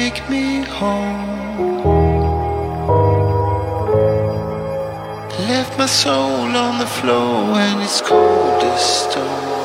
take me home. Left my soul on the floor and it's cold as stone.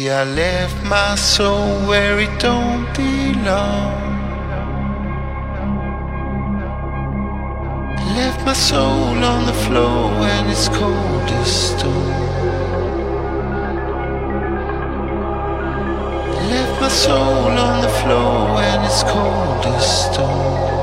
See, I left my soul where it don't belong. Left my soul on the floor and it's cold as stone. Left my soul on the floor and it's cold as stone.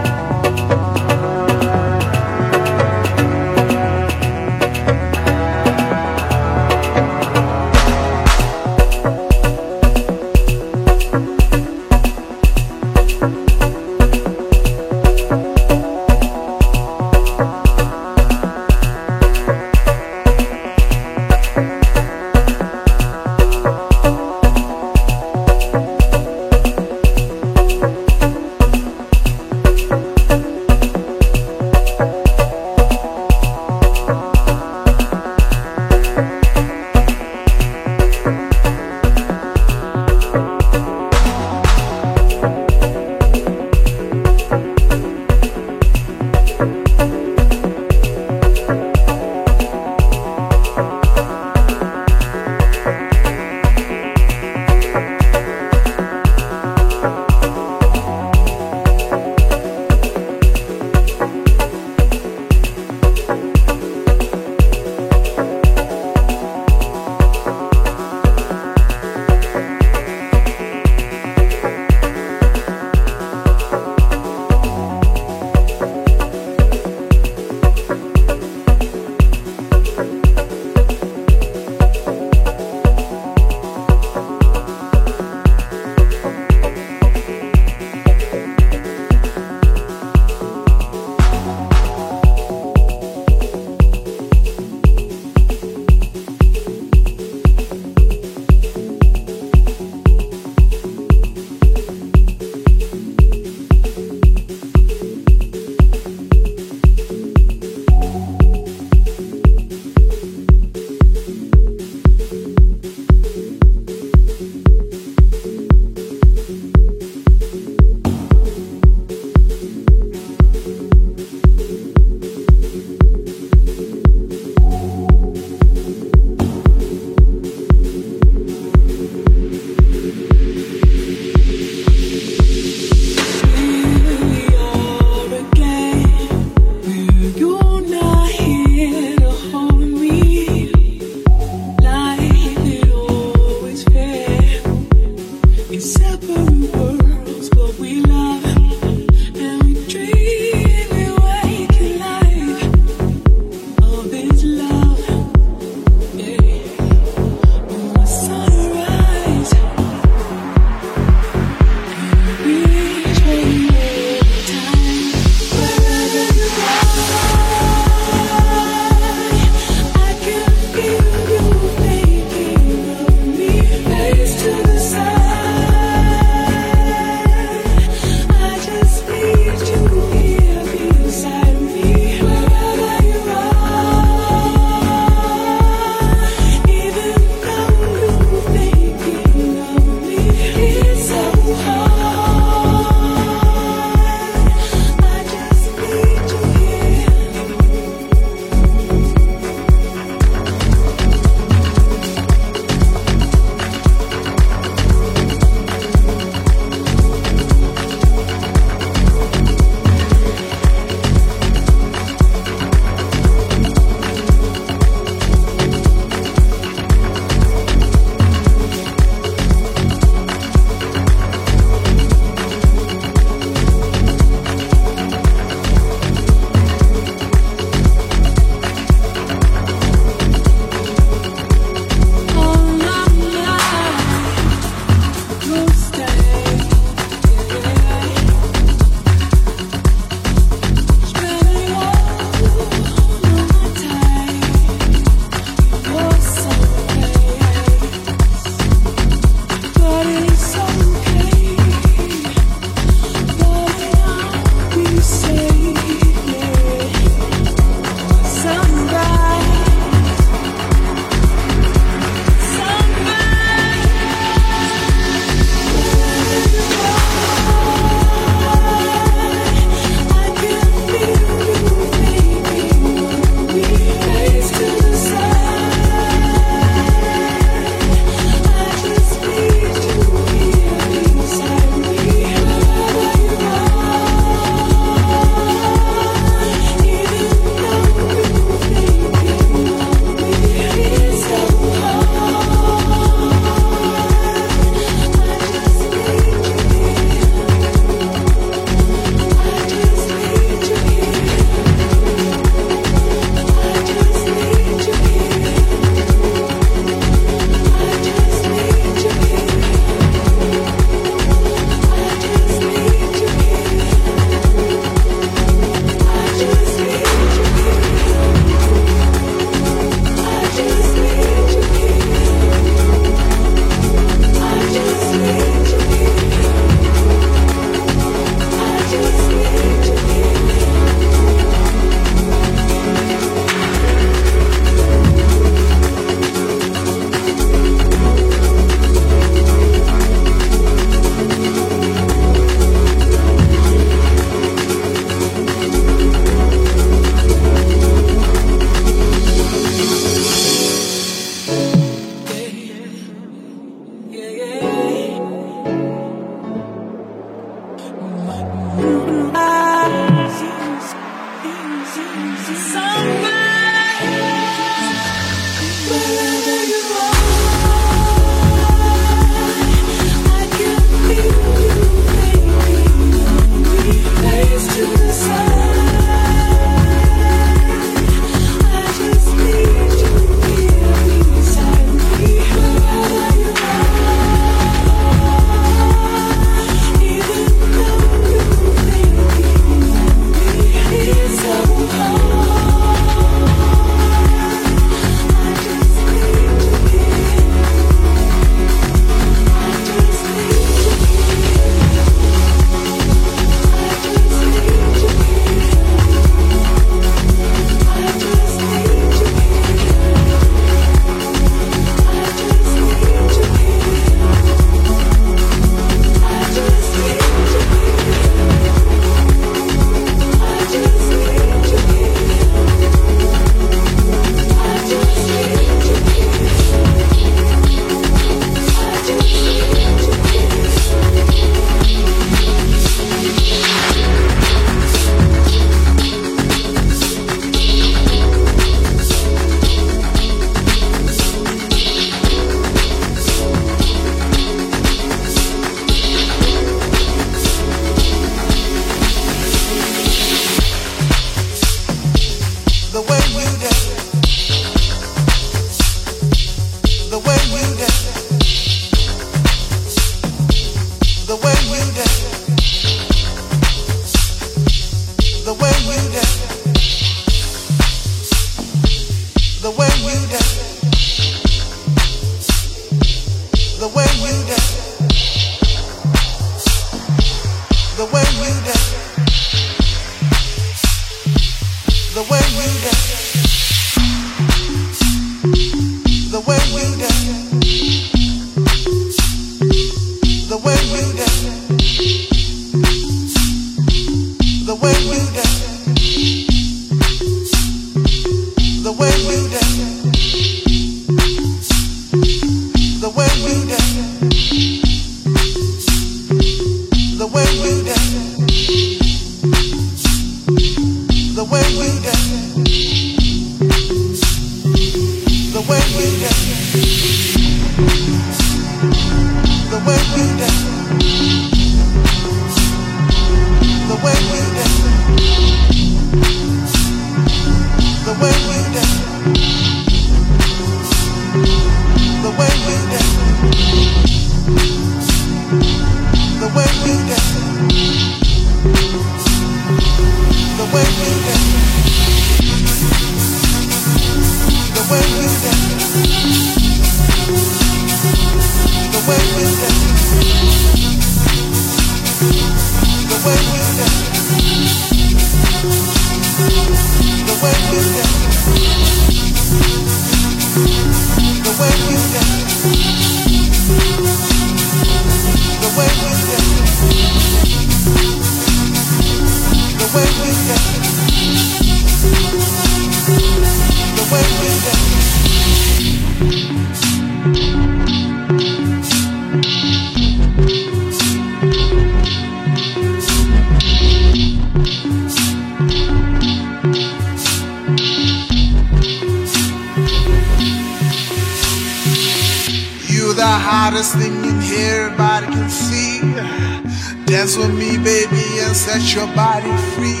your body free.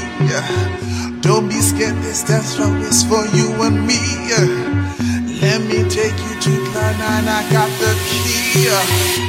Don't be scared, this dance floor is for you and me. Let me take you to Ghana, I got the key.